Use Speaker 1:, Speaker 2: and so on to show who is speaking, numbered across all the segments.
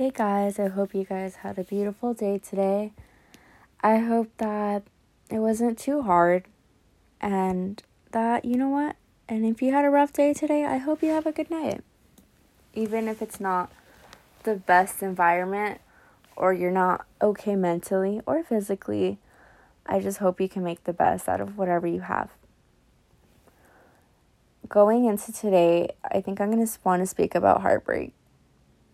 Speaker 1: Hey guys, I hope you guys had a beautiful day today. I hope that it wasn't too hard and that, you know what? And if you had a rough day today, I hope you have a good night. Even if it's not the best environment or you're not okay mentally or physically, I just hope you can make the best out of whatever you have. Going into today, I think I'm going to want to speak about heartbreak.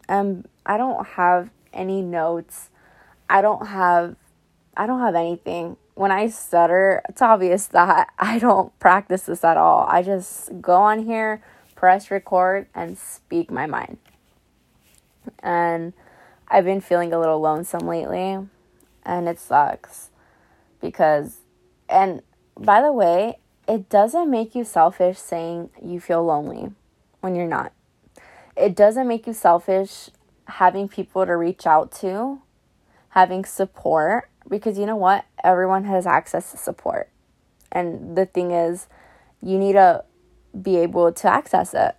Speaker 1: Um, I don't have any notes. I don't have I don't have anything. When I stutter, it's obvious that I don't practice this at all. I just go on here, press record and speak my mind. And I've been feeling a little lonesome lately, and it sucks because and by the way, it doesn't make you selfish saying you feel lonely when you're not. It doesn't make you selfish having people to reach out to, having support, because you know what? Everyone has access to support. And the thing is, you need to be able to access it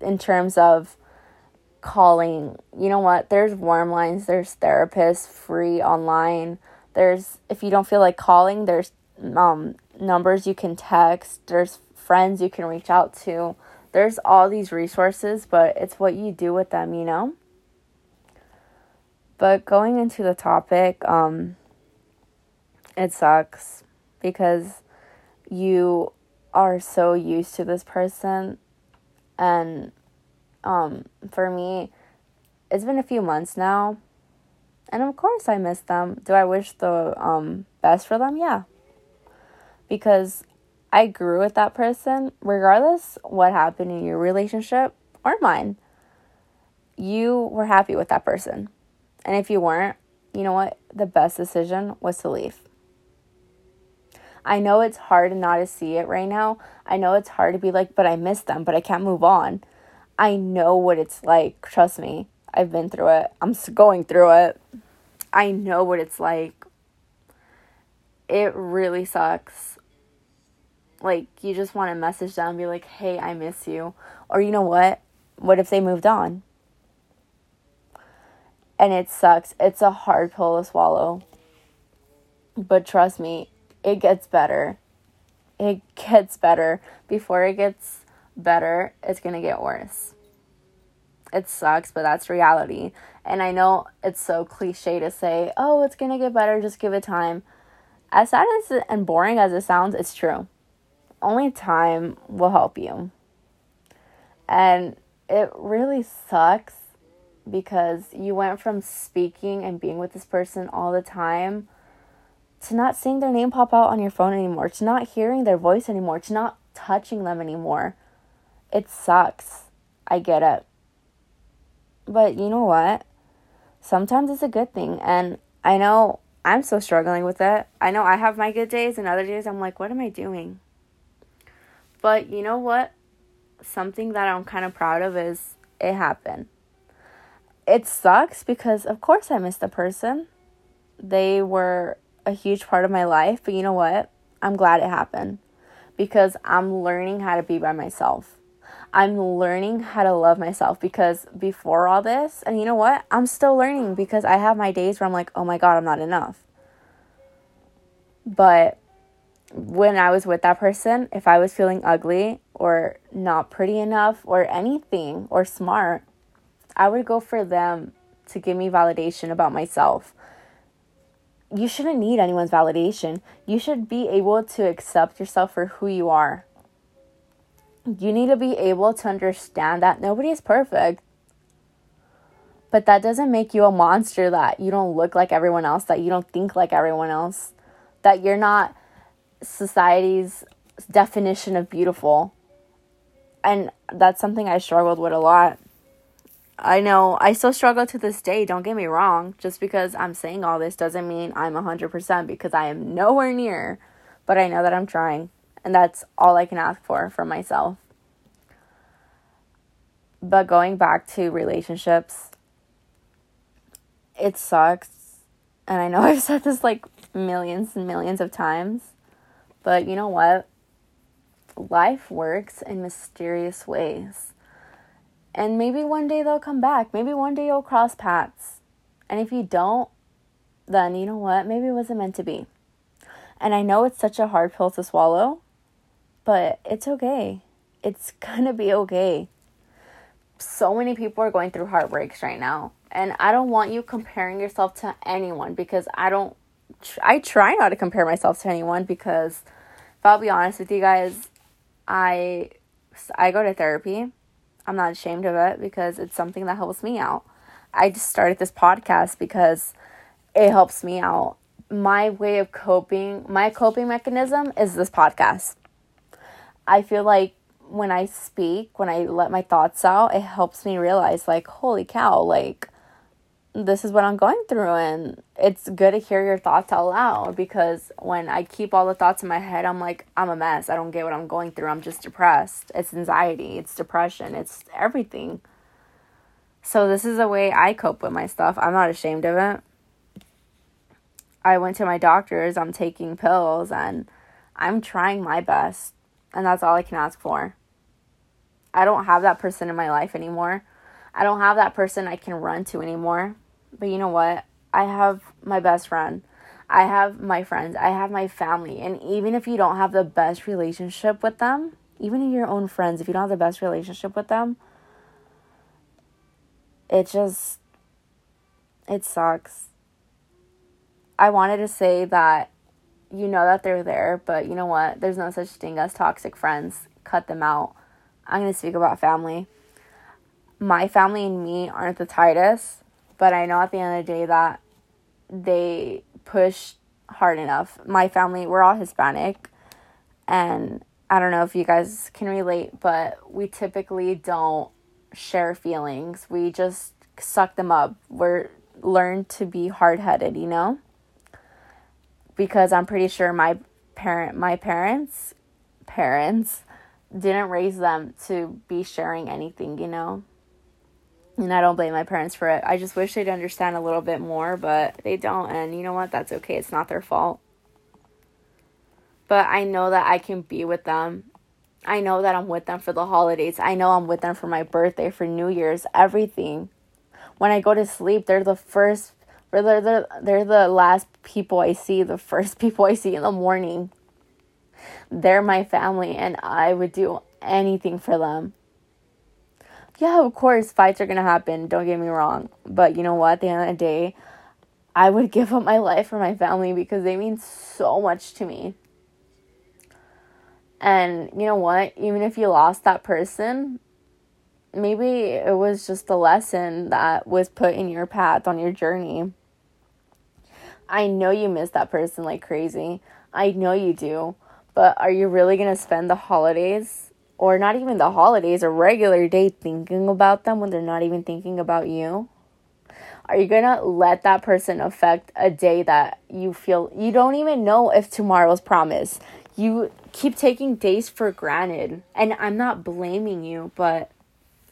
Speaker 1: in terms of calling. You know what? There's warm lines, there's therapists free online. There's if you don't feel like calling, there's um numbers you can text, there's friends you can reach out to there's all these resources, but it's what you do with them, you know? But going into the topic, um, it sucks because you are so used to this person and um for me it's been a few months now and of course I miss them. Do I wish the um best for them? Yeah. Because I grew with that person, regardless what happened in your relationship or mine. You were happy with that person. And if you weren't, you know what? The best decision was to leave. I know it's hard not to see it right now. I know it's hard to be like, but I miss them, but I can't move on. I know what it's like. Trust me. I've been through it. I'm going through it. I know what it's like. It really sucks like you just want to message them and be like, "Hey, I miss you." Or you know what? What if they moved on? And it sucks. It's a hard pill to swallow. But trust me, it gets better. It gets better. Before it gets better, it's going to get worse. It sucks, but that's reality. And I know it's so cliche to say, "Oh, it's going to get better, just give it time." As sad as and boring as it sounds, it's true only time will help you. And it really sucks because you went from speaking and being with this person all the time to not seeing their name pop out on your phone anymore, to not hearing their voice anymore, to not touching them anymore. It sucks. I get it. But you know what? Sometimes it's a good thing. And I know I'm still struggling with it. I know I have my good days, and other days I'm like, what am I doing? But you know what? Something that I'm kind of proud of is it happened. It sucks because, of course, I miss the person. They were a huge part of my life, but you know what? I'm glad it happened because I'm learning how to be by myself. I'm learning how to love myself because before all this, and you know what? I'm still learning because I have my days where I'm like, oh my God, I'm not enough. But when I was with that person, if I was feeling ugly or not pretty enough or anything or smart, I would go for them to give me validation about myself. You shouldn't need anyone's validation. You should be able to accept yourself for who you are. You need to be able to understand that nobody is perfect. But that doesn't make you a monster that you don't look like everyone else, that you don't think like everyone else, that you're not society's definition of beautiful. And that's something I struggled with a lot. I know I still struggle to this day, don't get me wrong. Just because I'm saying all this doesn't mean I'm 100% because I am nowhere near, but I know that I'm trying. And that's all I can ask for for myself. But going back to relationships, it sucks. And I know I've said this like millions and millions of times. But you know what? Life works in mysterious ways. And maybe one day they'll come back. Maybe one day you'll cross paths. And if you don't, then you know what? Maybe it wasn't meant to be. And I know it's such a hard pill to swallow, but it's okay. It's gonna be okay. So many people are going through heartbreaks right now. And I don't want you comparing yourself to anyone because I don't, I try not to compare myself to anyone because if I'll be honest with you guys, I, I go to therapy. I'm not ashamed of it because it's something that helps me out. I just started this podcast because it helps me out. My way of coping, my coping mechanism is this podcast. I feel like when I speak, when I let my thoughts out, it helps me realize, like, holy cow, like, this is what I'm going through. And it's good to hear your thoughts out loud because when I keep all the thoughts in my head, I'm like, I'm a mess. I don't get what I'm going through. I'm just depressed. It's anxiety, it's depression, it's everything. So, this is a way I cope with my stuff. I'm not ashamed of it. I went to my doctors, I'm taking pills, and I'm trying my best. And that's all I can ask for. I don't have that person in my life anymore. I don't have that person I can run to anymore. But you know what? I have my best friend. I have my friends. I have my family. And even if you don't have the best relationship with them, even your own friends, if you don't have the best relationship with them, it just, it sucks. I wanted to say that you know that they're there, but you know what? There's no such thing as toxic friends. Cut them out. I'm going to speak about family. My family and me aren't the tightest, but I know at the end of the day that they push hard enough. My family, we're all Hispanic, and I don't know if you guys can relate, but we typically don't share feelings. We just suck them up. We're learned to be hard-headed, you know? because I'm pretty sure my parent my parents parents didn't raise them to be sharing anything, you know. And I don't blame my parents for it. I just wish they'd understand a little bit more, but they don't. And you know what? That's okay. It's not their fault. But I know that I can be with them. I know that I'm with them for the holidays. I know I'm with them for my birthday, for New Year's, everything. When I go to sleep, they're the first they're the, they're the last people I see, the first people I see in the morning. They're my family, and I would do anything for them. Yeah, of course, fights are gonna happen, don't get me wrong. But you know what? At the end of the day, I would give up my life for my family because they mean so much to me. And you know what? Even if you lost that person, maybe it was just a lesson that was put in your path on your journey. I know you miss that person like crazy. I know you do. But are you really going to spend the holidays, or not even the holidays, a regular day thinking about them when they're not even thinking about you? Are you going to let that person affect a day that you feel you don't even know if tomorrow's promise? You keep taking days for granted. And I'm not blaming you, but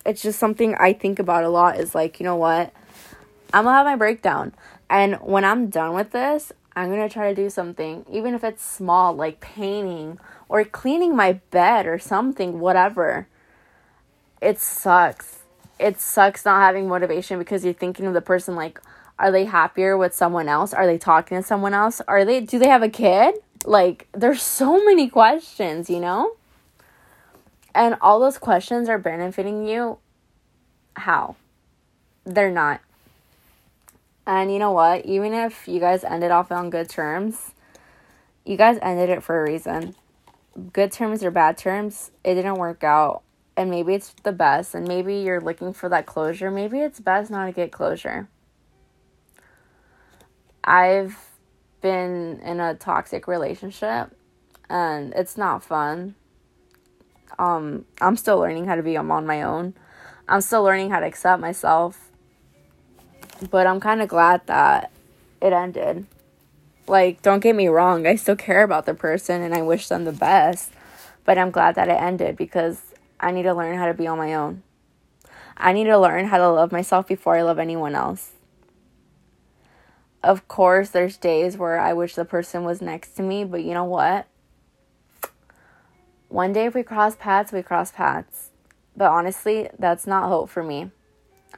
Speaker 1: it's just something I think about a lot is like, you know what? I'm gonna have my breakdown. And when I'm done with this, I'm gonna try to do something, even if it's small, like painting or cleaning my bed or something, whatever. It sucks. It sucks not having motivation because you're thinking of the person like, are they happier with someone else? Are they talking to someone else? Are they do they have a kid? Like there's so many questions, you know? And all those questions are benefiting you. How? They're not. And you know what? Even if you guys ended off on good terms, you guys ended it for a reason. Good terms or bad terms, it didn't work out. And maybe it's the best. And maybe you're looking for that closure. Maybe it's best not to get closure. I've been in a toxic relationship and it's not fun. Um, I'm still learning how to be on my own. I'm still learning how to accept myself. But I'm kind of glad that it ended. Like, don't get me wrong, I still care about the person and I wish them the best. But I'm glad that it ended because I need to learn how to be on my own. I need to learn how to love myself before I love anyone else. Of course, there's days where I wish the person was next to me, but you know what? One day if we cross paths, we cross paths. But honestly, that's not hope for me.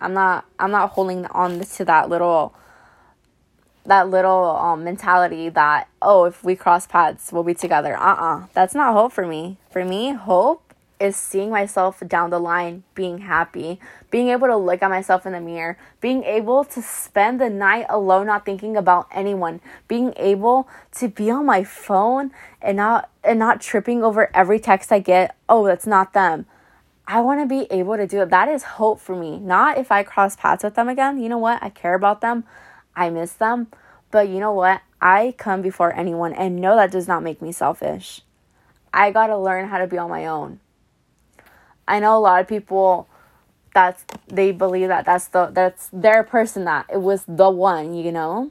Speaker 1: I'm not I'm not holding on to that little that little um, mentality that oh if we cross paths we'll be together. Uh-uh. That's not hope for me. For me hope is seeing myself down the line being happy being able to look at myself in the mirror being able to spend the night alone not thinking about anyone being able to be on my phone and not and not tripping over every text i get oh that's not them I want to be able to do it. That is hope for me. Not if I cross paths with them again. You know what? I care about them. I miss them. But you know what? I come before anyone and no that does not make me selfish. I got to learn how to be on my own. I know a lot of people that's they believe that that's the that's their person that it was the one, you know?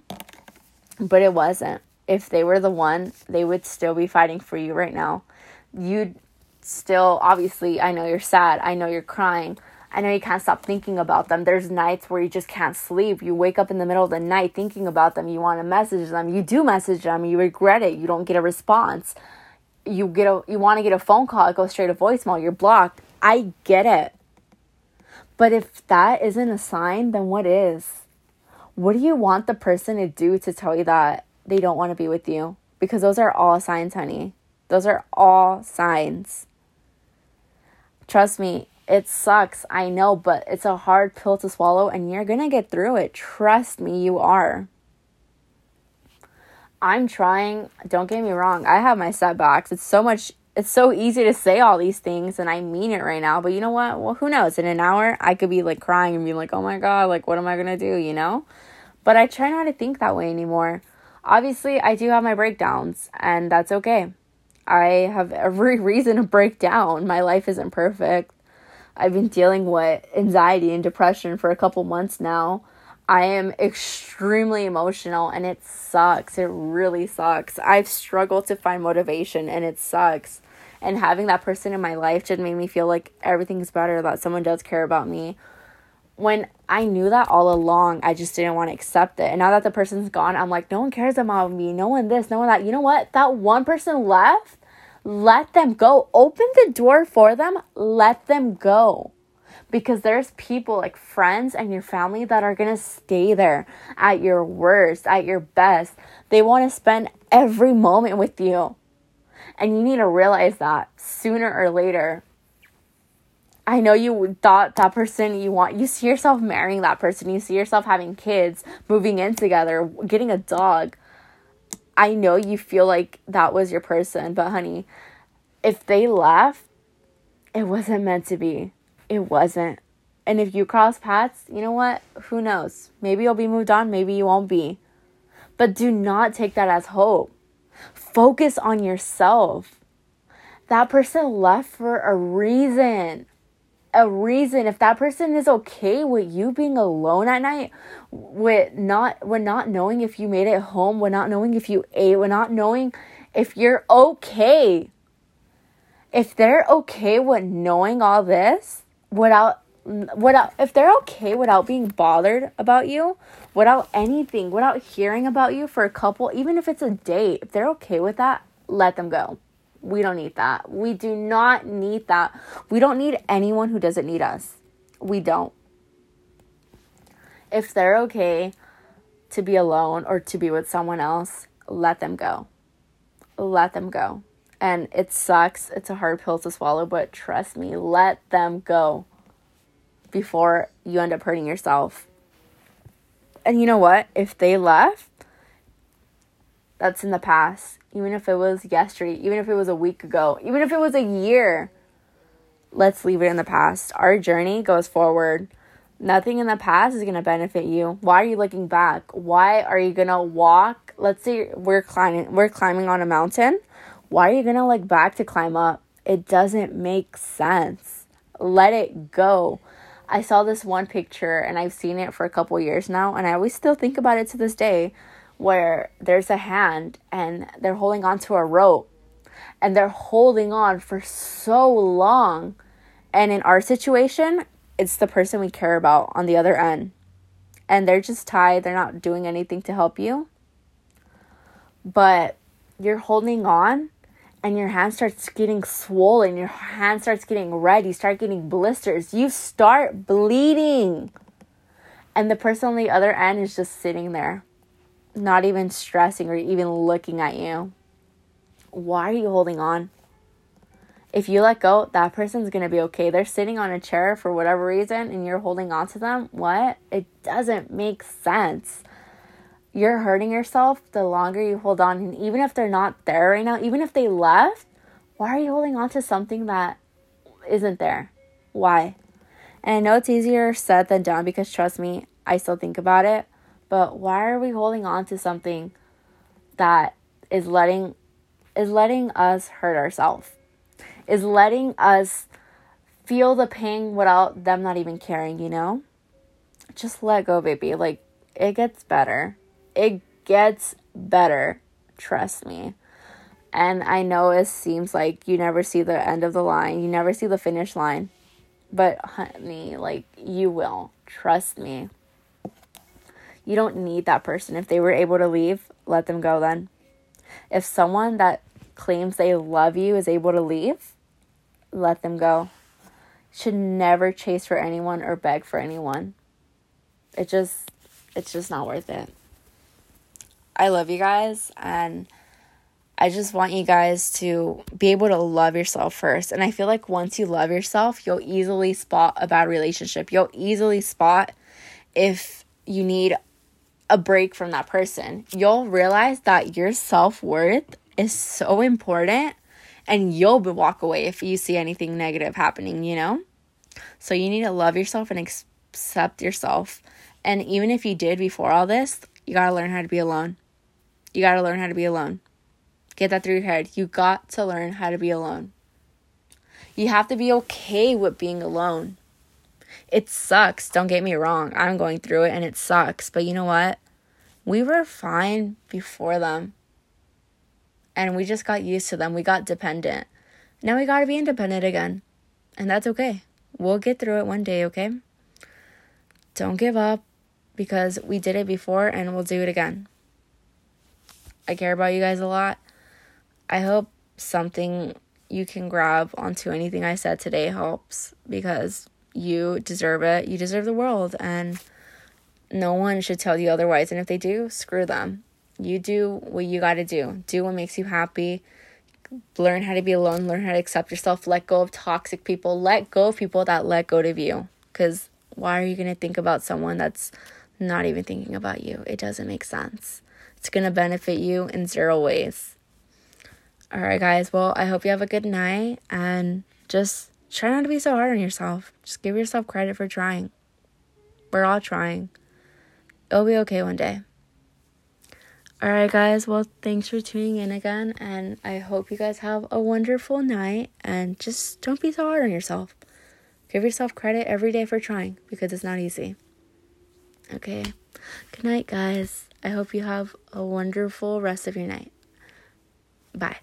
Speaker 1: But it wasn't. If they were the one, they would still be fighting for you right now. You'd still obviously I know you're sad. I know you're crying. I know you can't stop thinking about them. There's nights where you just can't sleep. You wake up in the middle of the night thinking about them. You want to message them. You do message them. You regret it. You don't get a response. You get a you want to get a phone call, it goes straight to voicemail. You're blocked. I get it. But if that isn't a sign, then what is? What do you want the person to do to tell you that they don't want to be with you? Because those are all signs, honey. Those are all signs. Trust me, it sucks, I know, but it's a hard pill to swallow and you're gonna get through it. Trust me, you are. I'm trying, don't get me wrong, I have my setbacks. It's so much, it's so easy to say all these things and I mean it right now, but you know what? Well, who knows? In an hour, I could be like crying and be like, oh my God, like, what am I gonna do, you know? But I try not to think that way anymore. Obviously, I do have my breakdowns and that's okay. I have every reason to break down. My life isn't perfect. I've been dealing with anxiety and depression for a couple months now. I am extremely emotional and it sucks. It really sucks. I've struggled to find motivation and it sucks. And having that person in my life just made me feel like everything's better, that someone does care about me. When I knew that all along, I just didn't want to accept it. And now that the person's gone, I'm like, no one cares about me. No one this, no one that. You know what? That one person left let them go. Open the door for them. Let them go. Because there's people like friends and your family that are going to stay there at your worst, at your best. They want to spend every moment with you. And you need to realize that sooner or later. I know you thought that person you want, you see yourself marrying that person, you see yourself having kids, moving in together, getting a dog I know you feel like that was your person, but honey, if they left, it wasn't meant to be. It wasn't. And if you cross paths, you know what? Who knows? Maybe you'll be moved on, maybe you won't be. But do not take that as hope. Focus on yourself. That person left for a reason a reason. If that person is okay with you being alone at night with not with not knowing if you made it home with not knowing if you ate with not knowing if you're okay. If they're okay with knowing all this without without if they're okay without being bothered about you without anything without hearing about you for a couple even if it's a date if they're okay with that let them go we don't need that. We do not need that. We don't need anyone who doesn't need us. We don't. If they're okay to be alone or to be with someone else, let them go. Let them go. And it sucks. It's a hard pill to swallow, but trust me, let them go before you end up hurting yourself. And you know what? If they left, that's in the past even if it was yesterday, even if it was a week ago, even if it was a year, let's leave it in the past. Our journey goes forward. Nothing in the past is going to benefit you. Why are you looking back? Why are you going to walk? Let's say we're climbing we're climbing on a mountain. Why are you going to look back to climb up? It doesn't make sense. Let it go. I saw this one picture and I've seen it for a couple years now and I always still think about it to this day where there's a hand and they're holding onto a rope and they're holding on for so long. And in our situation, it's the person we care about on the other end. And they're just tied, they're not doing anything to help you. But you're holding on and your hand starts getting swollen, your hand starts getting red, you start getting blisters, you start bleeding. And the person on the other end is just sitting there, not even stressing or even looking at you. Why are you holding on? If you let go, that person's gonna be okay. They're sitting on a chair for whatever reason and you're holding on to them. What? It doesn't make sense you're hurting yourself the longer you hold on. And even if they're not there right now, even if they left, why are you holding on to something that isn't there? Why? And I know it's easier said than done because trust me, I still think about it. But why are we holding on to something that is letting is letting us hurt ourselves? Is letting us feel the pain without them not even caring, you know? Just let go, baby. Like it gets better it gets better. Trust me. And I know it seems like you never see the end of the line, you never see the finish line. But, honey, like, you will. Trust me. You don't need that person. If they were able to leave, let them go then. If someone that claims they love you is able to leave, let them go. Should never chase for anyone or beg for anyone. It just, it's just not worth it. I love you guys and I just want you guys to be able to love yourself first. And I feel like once you love yourself, you'll easily spot a bad relationship. You'll easily spot if you need a break from that person. You'll realize that your self worth is so important and you'll walk away if you see anything negative happening, you know? So you need to love yourself and accept yourself. And even if you did before all this, you gotta learn how to be alone. You got to learn how to be alone. Get that through your head. You got to learn how to be alone. You have to be okay with being alone. It sucks. Don't get me wrong. I'm going through it and it sucks. But you know what? We were fine before them. And we just got used to them. We got dependent. Now we got to be independent again. And that's okay. We'll get through it one day, okay? Don't give up because we did it before and we'll do it again. I care about you guys a lot. I hope something you can grab onto anything I said today helps because you deserve it. You deserve the world, and no one should tell you otherwise. And if they do, screw them. You do what you got to do, do what makes you happy. Learn how to be alone, learn how to accept yourself, let go of toxic people, let go of people that let go of you. Because why are you going to think about someone that's not even thinking about you? It doesn't make sense. It's going to benefit you in zero ways. All right, guys. Well, I hope you have a good night and just try not to be so hard on yourself. Just give yourself credit for trying. We're all trying. It'll be okay one day. All right, guys. Well, thanks for tuning in again. And I hope you guys have a wonderful night. And just don't be so hard on yourself. Give yourself credit every day for trying because it's not easy. Okay. Good night, guys. I hope you have a wonderful rest of your night. Bye.